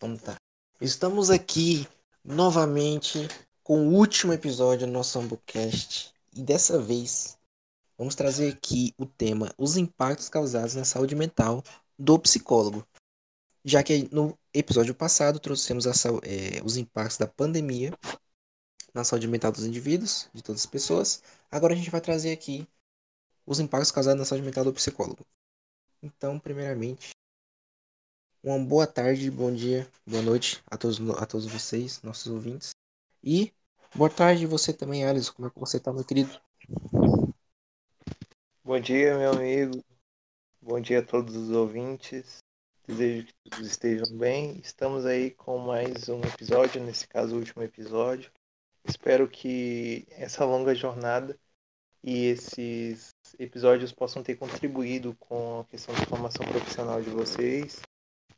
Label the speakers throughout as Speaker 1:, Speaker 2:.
Speaker 1: Então tá. Estamos aqui novamente com o último episódio do nosso Ambucast. E dessa vez vamos trazer aqui o tema os impactos causados na saúde mental do psicólogo. Já que no episódio passado trouxemos a, é, os impactos da pandemia na saúde mental dos indivíduos, de todas as pessoas, agora a gente vai trazer aqui os impactos causados na saúde mental do psicólogo. Então, primeiramente, uma boa tarde, bom dia, boa noite a todos, a todos vocês, nossos ouvintes. E boa tarde você também, Alisson. Como é que você está, meu querido?
Speaker 2: Bom dia, meu amigo. Bom dia a todos os ouvintes. Desejo que todos estejam bem. Estamos aí com mais um episódio, nesse caso, o último episódio. Espero que essa longa jornada e esses episódios possam ter contribuído com a questão da formação profissional de vocês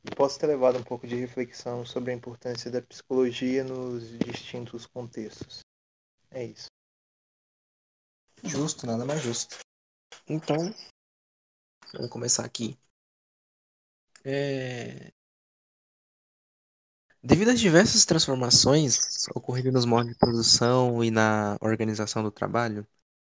Speaker 2: e possa ter levado um pouco de reflexão sobre a importância da psicologia nos distintos contextos. É isso.
Speaker 1: Justo, nada mais justo. Então, vamos começar aqui. É... Devido às diversas transformações ocorridas nos modos de produção e na organização do trabalho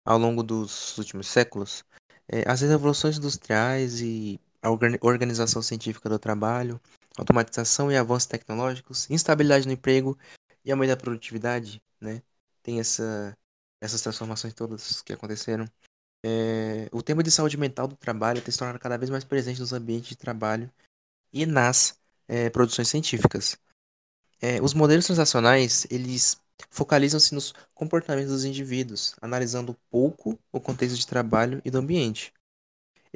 Speaker 1: ao longo dos últimos séculos, é, as revoluções industriais e a organização científica do trabalho, automatização e avanços tecnológicos, instabilidade no emprego e aumento da produtividade, né? Tem essa, essas transformações todas que aconteceram. É, o tema de saúde mental do trabalho tem se tornado cada vez mais presente nos ambientes de trabalho e nas é, produções científicas. É, os modelos transacionais, eles focalizam-se nos comportamentos dos indivíduos, analisando pouco o contexto de trabalho e do ambiente.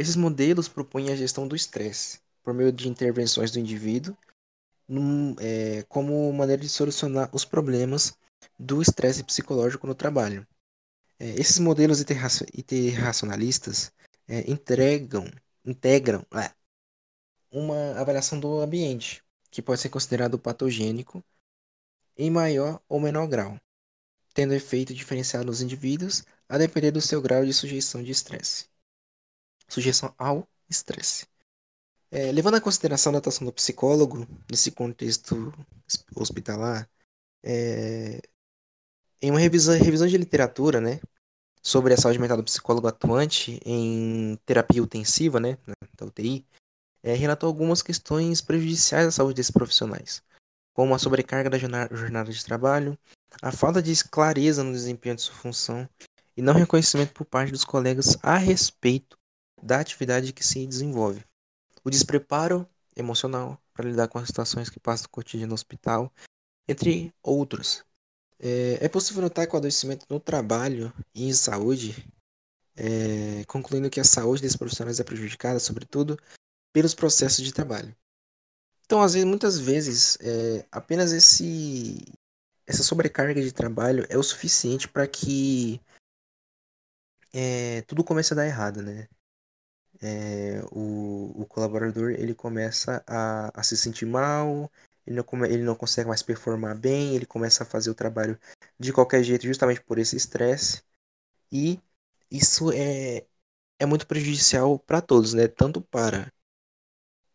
Speaker 1: Esses modelos propõem a gestão do estresse, por meio de intervenções do indivíduo, num, é, como maneira de solucionar os problemas do estresse psicológico no trabalho. É, esses modelos interracionalistas é, entregam, integram é, uma avaliação do ambiente, que pode ser considerado patogênico em maior ou menor grau, tendo efeito diferenciado nos indivíduos a depender do seu grau de sujeição de estresse sujeição ao estresse. É, levando em consideração a atuação do psicólogo nesse contexto hospitalar, é, em uma revisão, revisão de literatura, né, sobre a saúde mental do psicólogo atuante em terapia intensiva, né, da UTI, é, relatou algumas questões prejudiciais à saúde desses profissionais, como a sobrecarga da jornada de trabalho, a falta de clareza no desempenho de sua função e não reconhecimento por parte dos colegas a respeito da atividade que se desenvolve. O despreparo emocional para lidar com as situações que passam no cotidiano no hospital, entre outros. É, é possível notar que o adoecimento no trabalho e em saúde, é, concluindo que a saúde desses profissionais é prejudicada, sobretudo, pelos processos de trabalho. Então, às vezes, muitas vezes, é, apenas esse, essa sobrecarga de trabalho é o suficiente para que é, tudo comece a dar errado, né? É, o, o colaborador ele começa a, a se sentir mal, ele não, ele não consegue mais performar bem, ele começa a fazer o trabalho de qualquer jeito justamente por esse estresse. E isso é, é muito prejudicial para todos, né? Tanto para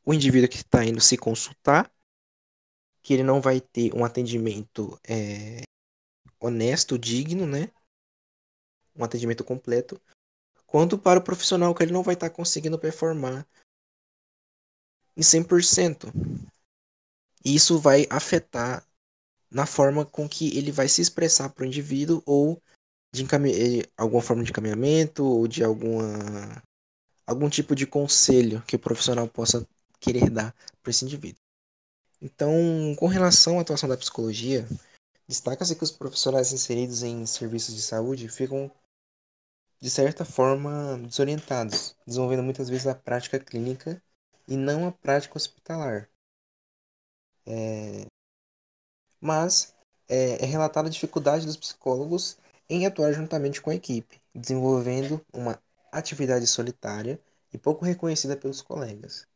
Speaker 1: o indivíduo que está indo se consultar, que ele não vai ter um atendimento é, honesto, digno, né? Um atendimento completo, quanto para o profissional que ele não vai estar tá conseguindo performar em 100%. E isso vai afetar na forma com que ele vai se expressar para o indivíduo ou de eh, alguma forma de encaminhamento ou de alguma algum tipo de conselho que o profissional possa querer dar para esse indivíduo. Então, com relação à atuação da psicologia, destaca-se que os profissionais inseridos em serviços de saúde ficam de certa forma, desorientados, desenvolvendo muitas vezes a prática clínica e não a prática hospitalar. É... Mas é, é relatada a dificuldade dos psicólogos em atuar juntamente com a equipe, desenvolvendo uma atividade solitária e pouco reconhecida pelos colegas.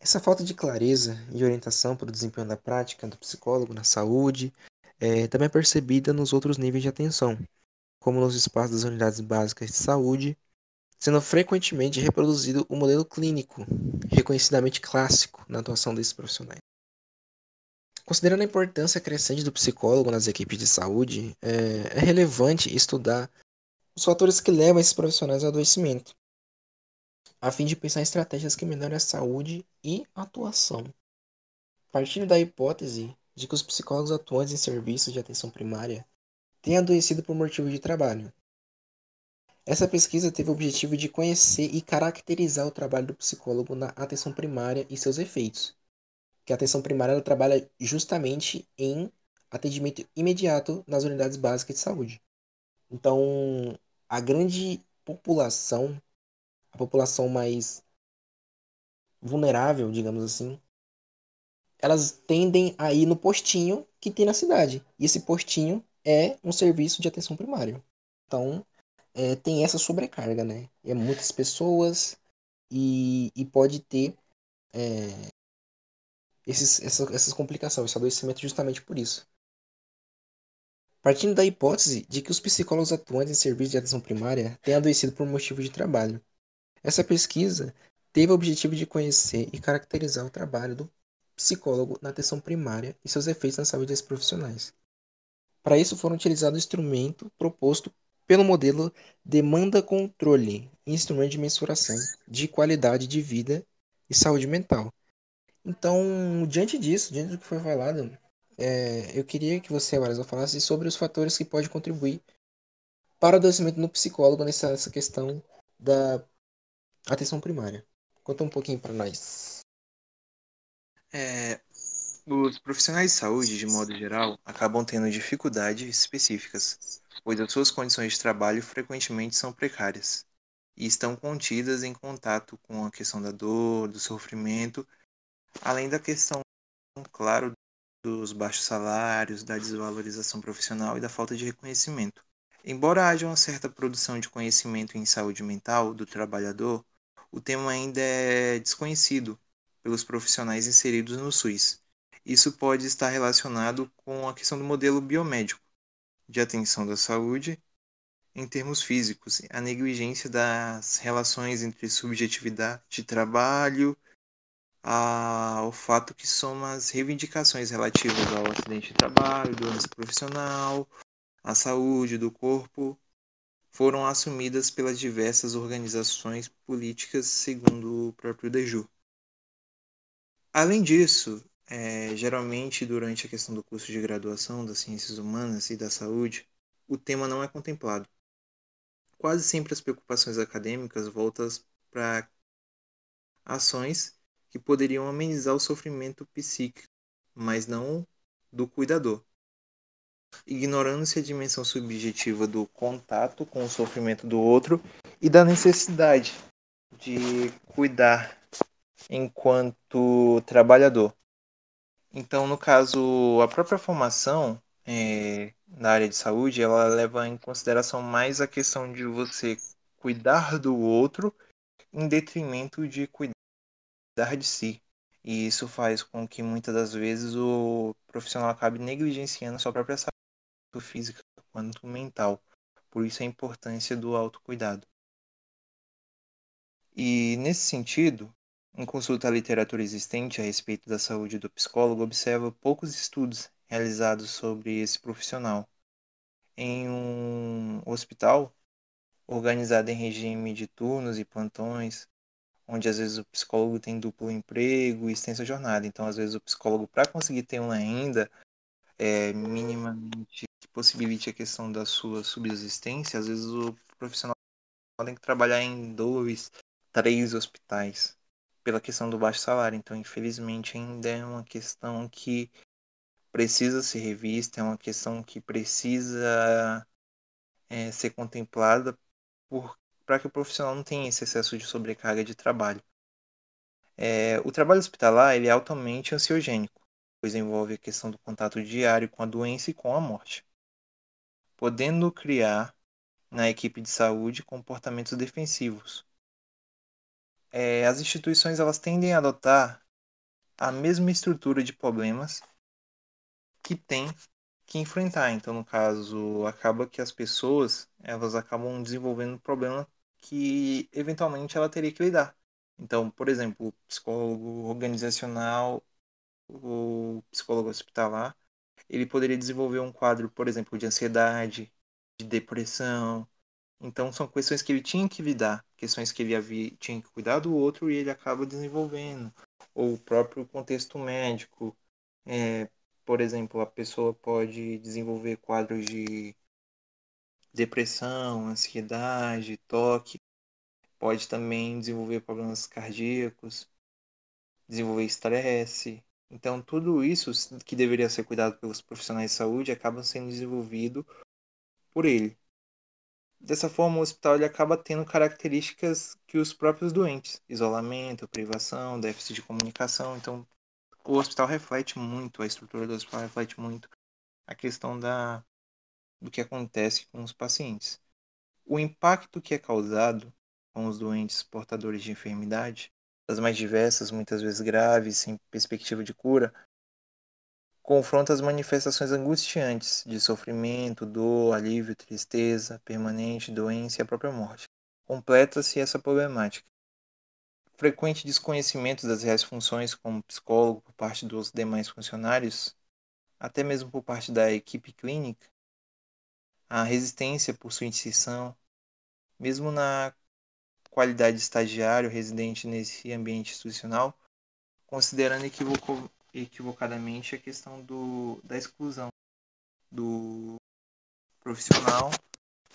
Speaker 1: Essa falta de clareza e orientação para o desempenho da prática do psicólogo na saúde é também é percebida nos outros níveis de atenção, como nos espaços das unidades básicas de saúde, sendo frequentemente reproduzido o modelo clínico, reconhecidamente clássico na atuação desses profissionais. Considerando a importância crescente do psicólogo nas equipes de saúde, é, é relevante estudar os fatores que levam esses profissionais ao adoecimento, a fim de pensar em estratégias que melhorem a saúde e a atuação. Partindo da hipótese de que os psicólogos atuantes em serviços de atenção primária têm adoecido por motivo de trabalho. Essa pesquisa teve o objetivo de conhecer e caracterizar o trabalho do psicólogo na atenção primária e seus efeitos, que a atenção primária ela trabalha justamente em atendimento imediato nas unidades básicas de saúde. Então, a grande população, a população mais vulnerável, digamos assim, elas tendem a ir no postinho que tem na cidade. E esse postinho é um serviço de atenção primária. Então, é, tem essa sobrecarga, né? É muitas pessoas e, e pode ter é, esses, essa, essas complicações, esse adoecimento justamente por isso. Partindo da hipótese de que os psicólogos atuantes em serviço de atenção primária têm adoecido por motivo de trabalho. Essa pesquisa teve o objetivo de conhecer e caracterizar o trabalho do psicólogo na atenção primária e seus efeitos na saúde desses profissionais. Para isso foram utilizados o instrumento proposto pelo modelo demanda-controle, instrumento de mensuração de qualidade de vida e saúde mental, então, diante disso, diante do que foi falado, é, eu queria que você, Marisol, falasse sobre os fatores que podem contribuir para o adoecimento no psicólogo nessa, nessa questão da atenção primária. Conta um pouquinho para nós.
Speaker 2: É, os profissionais de saúde, de modo geral, acabam tendo dificuldades específicas, pois as suas condições de trabalho frequentemente são precárias e estão contidas em contato com a questão da dor, do sofrimento Além da questão, claro, dos baixos salários, da desvalorização profissional e da falta de reconhecimento. Embora haja uma certa produção de conhecimento em saúde mental do trabalhador, o tema ainda é desconhecido pelos profissionais inseridos no SUS. Isso pode estar relacionado com a questão do modelo biomédico de atenção da saúde em termos físicos, a negligência das relações entre subjetividade de trabalho ao fato que são as reivindicações relativas ao acidente de trabalho, doença profissional, à saúde do corpo, foram assumidas pelas diversas organizações políticas, segundo o próprio Deju. Além disso, é, geralmente durante a questão do curso de graduação das ciências humanas e da saúde, o tema não é contemplado. Quase sempre as preocupações acadêmicas voltas para ações que poderiam amenizar o sofrimento psíquico, mas não do cuidador. Ignorando-se a dimensão subjetiva do contato com o sofrimento do outro e da necessidade de cuidar enquanto trabalhador. Então, no caso, a própria formação é, na área de saúde, ela leva em consideração mais a questão de você cuidar do outro em detrimento de cuidar de si. E isso faz com que muitas das vezes o profissional acabe negligenciando sua própria saúde, tanto física quanto mental. Por isso a importância do autocuidado. E nesse sentido, em consulta à literatura existente a respeito da saúde do psicólogo, observa poucos estudos realizados sobre esse profissional. Em um hospital organizado em regime de turnos e plantões, onde às vezes o psicólogo tem duplo emprego e extensa jornada. Então, às vezes, o psicólogo, para conseguir ter uma renda é, minimamente que possibilite a questão da sua subsistência, às vezes o profissional tem que trabalhar em dois, três hospitais pela questão do baixo salário. Então, infelizmente, ainda é uma questão que precisa ser revista, é uma questão que precisa é, ser contemplada para que o profissional não tenha esse excesso de sobrecarga de trabalho. É, o trabalho hospitalar ele é altamente ansiogênico, pois envolve a questão do contato diário com a doença e com a morte, podendo criar na equipe de saúde comportamentos defensivos. É, as instituições elas tendem a adotar a mesma estrutura de problemas que tem que enfrentar. Então, no caso, acaba que as pessoas elas acabam desenvolvendo um problema que eventualmente ela teria que lidar. Então, por exemplo, o psicólogo organizacional, o psicólogo hospitalar, ele poderia desenvolver um quadro, por exemplo, de ansiedade, de depressão. Então são questões que ele tinha que lidar, questões que ele havia, tinha que cuidar do outro e ele acaba desenvolvendo. Ou o próprio contexto médico. É, por exemplo, a pessoa pode desenvolver quadros de depressão, ansiedade, toque. Pode também desenvolver problemas cardíacos, desenvolver estresse, então, tudo isso que deveria ser cuidado pelos profissionais de saúde acaba sendo desenvolvido por ele. Dessa forma, o hospital ele acaba tendo características que os próprios doentes, isolamento, privação, déficit de comunicação. Então, o hospital reflete muito, a estrutura do hospital reflete muito a questão da, do que acontece com os pacientes. O impacto que é causado com os doentes portadores de enfermidade das mais diversas, muitas vezes graves, sem perspectiva de cura, confronta as manifestações angustiantes de sofrimento, dor, alívio, tristeza permanente, doença e a própria morte. Completa-se essa problemática. Frequente desconhecimento das reais funções como psicólogo por parte dos demais funcionários, até mesmo por parte da equipe clínica, a resistência por sua inserção, mesmo na qualidade de estagiário residente nesse ambiente institucional, considerando equivocadamente a questão do, da exclusão do profissional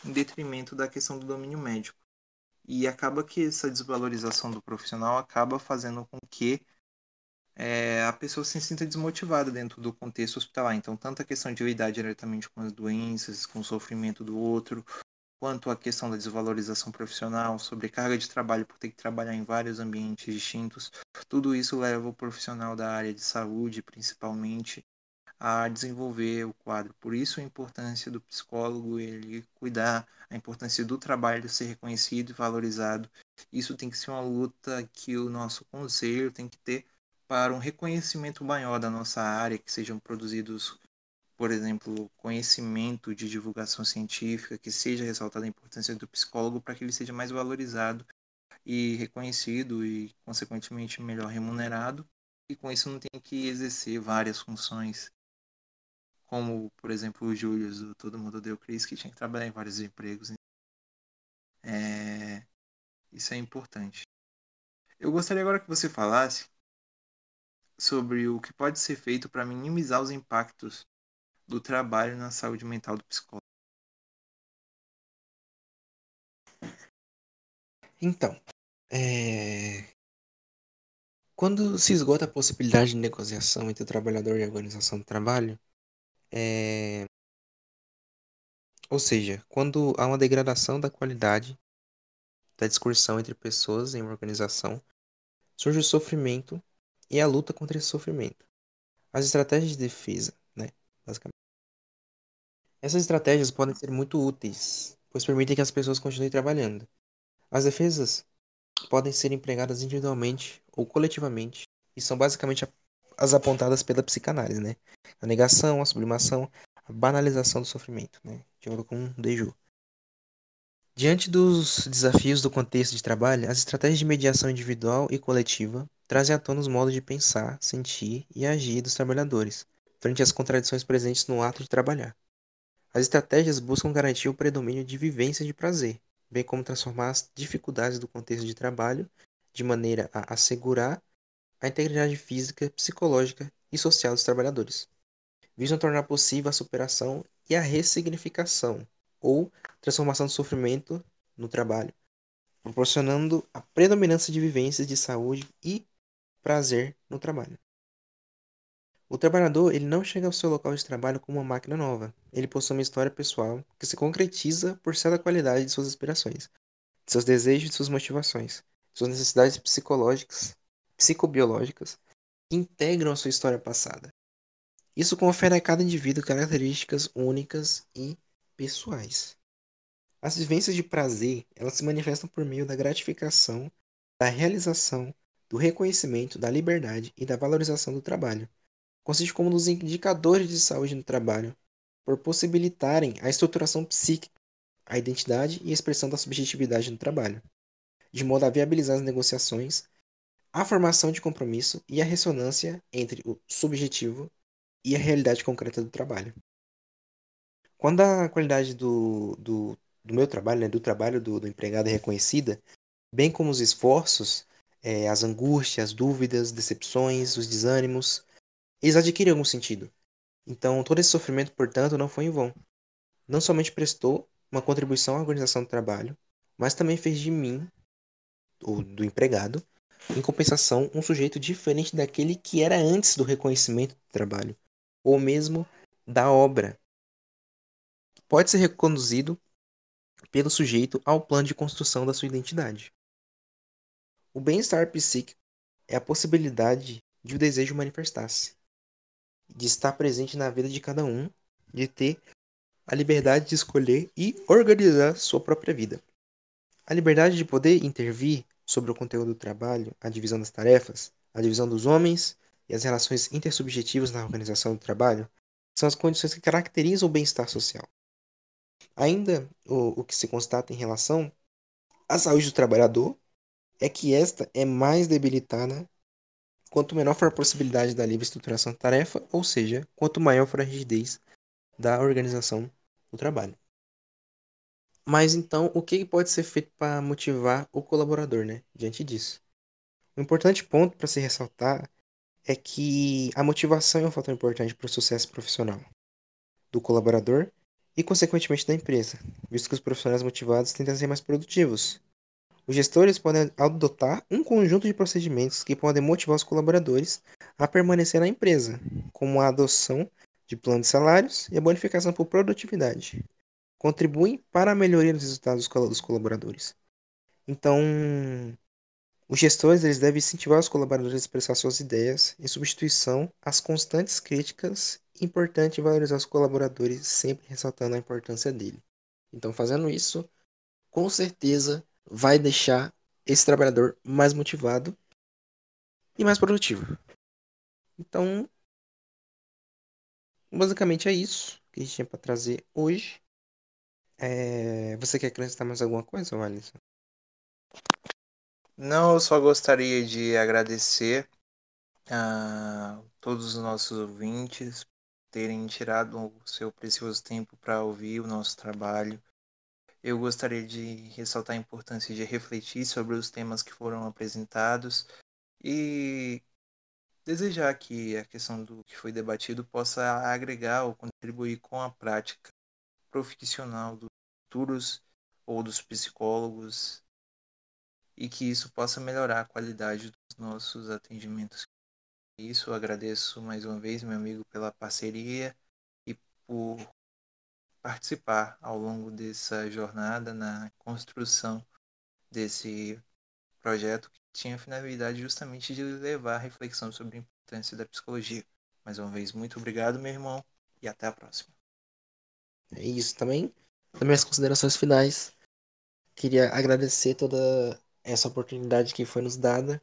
Speaker 2: em detrimento da questão do domínio médico. E acaba que essa desvalorização do profissional acaba fazendo com que é, a pessoa se sinta desmotivada dentro do contexto hospitalar. Então, tanto a questão de lidar diretamente com as doenças, com o sofrimento do outro, quanto à questão da desvalorização profissional, sobrecarga de trabalho por ter que trabalhar em vários ambientes distintos, tudo isso leva o profissional da área de saúde, principalmente, a desenvolver o quadro. Por isso a importância do psicólogo ele cuidar, a importância do trabalho ser reconhecido e valorizado. Isso tem que ser uma luta que o nosso conselho tem que ter para um reconhecimento maior da nossa área, que sejam produzidos por exemplo, conhecimento de divulgação científica, que seja ressaltada a importância do psicólogo para que ele seja mais valorizado e reconhecido e, consequentemente, melhor remunerado. E com isso não tem que exercer várias funções, como, por exemplo, o Júlio do Todo Mundo Deu Cris, que tinha que trabalhar em vários empregos. É... Isso é importante. Eu gostaria agora que você falasse sobre o que pode ser feito para minimizar os impactos do trabalho na saúde mental do psicólogo.
Speaker 1: Então, é... quando se esgota a possibilidade de negociação entre o trabalhador e a organização do trabalho, é... ou seja, quando há uma degradação da qualidade da discussão entre pessoas em uma organização, surge o sofrimento e a luta contra esse sofrimento. As estratégias de defesa, basicamente, essas estratégias podem ser muito úteis, pois permitem que as pessoas continuem trabalhando. As defesas podem ser empregadas individualmente ou coletivamente e são basicamente as apontadas pela psicanálise, né? A negação, a sublimação, a banalização do sofrimento, né? De acordo com Deju. Diante dos desafios do contexto de trabalho, as estratégias de mediação individual e coletiva trazem à tona os modos de pensar, sentir e agir dos trabalhadores, frente às contradições presentes no ato de trabalhar. As estratégias buscam garantir o predomínio de vivência de prazer, bem como transformar as dificuldades do contexto de trabalho de maneira a assegurar a integridade física, psicológica e social dos trabalhadores. Visam tornar possível a superação e a ressignificação ou transformação do sofrimento no trabalho, proporcionando a predominância de vivências de saúde e prazer no trabalho. O trabalhador ele não chega ao seu local de trabalho como uma máquina nova. Ele possui uma história pessoal que se concretiza por ser da qualidade de suas aspirações, de seus desejos e de suas motivações, de suas necessidades psicológicas, psicobiológicas, que integram a sua história passada. Isso confere a cada indivíduo características únicas e pessoais. As vivências de prazer, elas se manifestam por meio da gratificação, da realização, do reconhecimento, da liberdade e da valorização do trabalho consiste como nos indicadores de saúde no trabalho, por possibilitarem a estruturação psíquica, a identidade e a expressão da subjetividade no trabalho, de modo a viabilizar as negociações, a formação de compromisso e a ressonância entre o subjetivo e a realidade concreta do trabalho. Quando a qualidade do, do, do meu trabalho, né, do trabalho do, do, empregado é reconhecida, bem como os esforços, é, as angústias, as dúvidas, decepções, os desânimos, eles adquirem algum sentido. Então, todo esse sofrimento, portanto, não foi em vão. Não somente prestou uma contribuição à organização do trabalho, mas também fez de mim, ou do empregado, em compensação, um sujeito diferente daquele que era antes do reconhecimento do trabalho, ou mesmo da obra. Pode ser reconduzido pelo sujeito ao plano de construção da sua identidade. O bem-estar psíquico é a possibilidade de o desejo manifestar-se, de estar presente na vida de cada um, de ter a liberdade de escolher e organizar sua própria vida. A liberdade de poder intervir sobre o conteúdo do trabalho, a divisão das tarefas, a divisão dos homens e as relações intersubjetivas na organização do trabalho são as condições que caracterizam o bem-estar social. Ainda o, o que se constata em relação à saúde do trabalhador é que esta é mais debilitada quanto menor for a possibilidade da livre estruturação da tarefa, ou seja, quanto maior for a rigidez da organização do trabalho. Mas então, o que pode ser feito para motivar o colaborador, né, diante disso? Um importante ponto para se ressaltar é que a motivação é um fator importante para o sucesso profissional do colaborador e, consequentemente, da empresa, visto que os profissionais motivados tendem a ser mais produtivos. Os gestores podem adotar um conjunto de procedimentos que podem motivar os colaboradores a permanecer na empresa, como a adoção de planos de salários e a bonificação por produtividade contribuem para a melhoria dos resultados dos colaboradores. Então, os gestores eles devem incentivar os colaboradores a expressar suas ideias em substituição às constantes críticas. Importante valorizar os colaboradores, sempre ressaltando a importância dele. Então, fazendo isso, com certeza vai deixar esse trabalhador mais motivado e mais produtivo. Então, basicamente é isso que a gente tinha para trazer hoje. É... Você quer acrescentar mais alguma coisa, Alisson?
Speaker 2: Não, eu só gostaria de agradecer a todos os nossos ouvintes terem tirado o seu precioso tempo para ouvir o nosso trabalho. Eu gostaria de ressaltar a importância de refletir sobre os temas que foram apresentados e desejar que a questão do que foi debatido possa agregar ou contribuir com a prática profissional dos futuros ou dos psicólogos e que isso possa melhorar a qualidade dos nossos atendimentos. Isso, eu agradeço mais uma vez, meu amigo, pela parceria e por participar ao longo dessa jornada na construção desse projeto que tinha a finalidade justamente de levar a reflexão sobre a importância da psicologia. Mais uma vez, muito obrigado, meu irmão, e até a próxima.
Speaker 1: É isso também. Nas minhas considerações finais, queria agradecer toda essa oportunidade que foi nos dada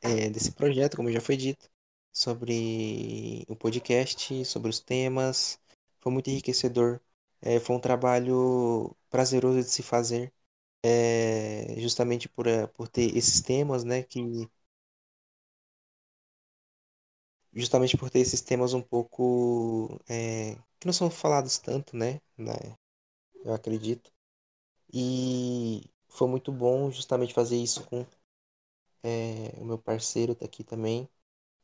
Speaker 1: é, desse projeto, como já foi dito, sobre o podcast, sobre os temas. Foi muito enriquecedor. É, foi um trabalho prazeroso de se fazer, é, justamente por, é, por ter esses temas, né, que justamente por ter esses temas um pouco é, que não são falados tanto, né, né, eu acredito. E foi muito bom justamente fazer isso com é, o meu parceiro tá aqui também.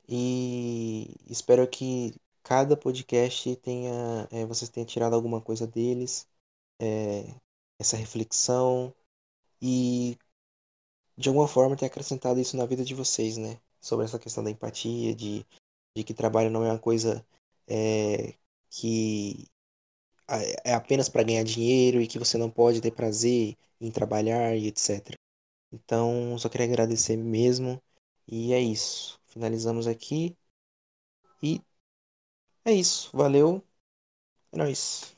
Speaker 1: E espero que cada podcast tenha, é, vocês tenham tirado alguma coisa deles, é, essa reflexão e de alguma forma ter acrescentado isso na vida de vocês, né? Sobre essa questão da empatia, de, de que trabalho não é uma coisa é, que é apenas para ganhar dinheiro e que você não pode ter prazer em trabalhar e etc. Então, só queria agradecer mesmo. E é isso. Finalizamos aqui. E é isso. Valeu. É nóis.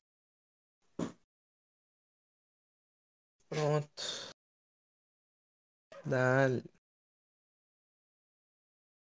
Speaker 1: Pronto. Dá.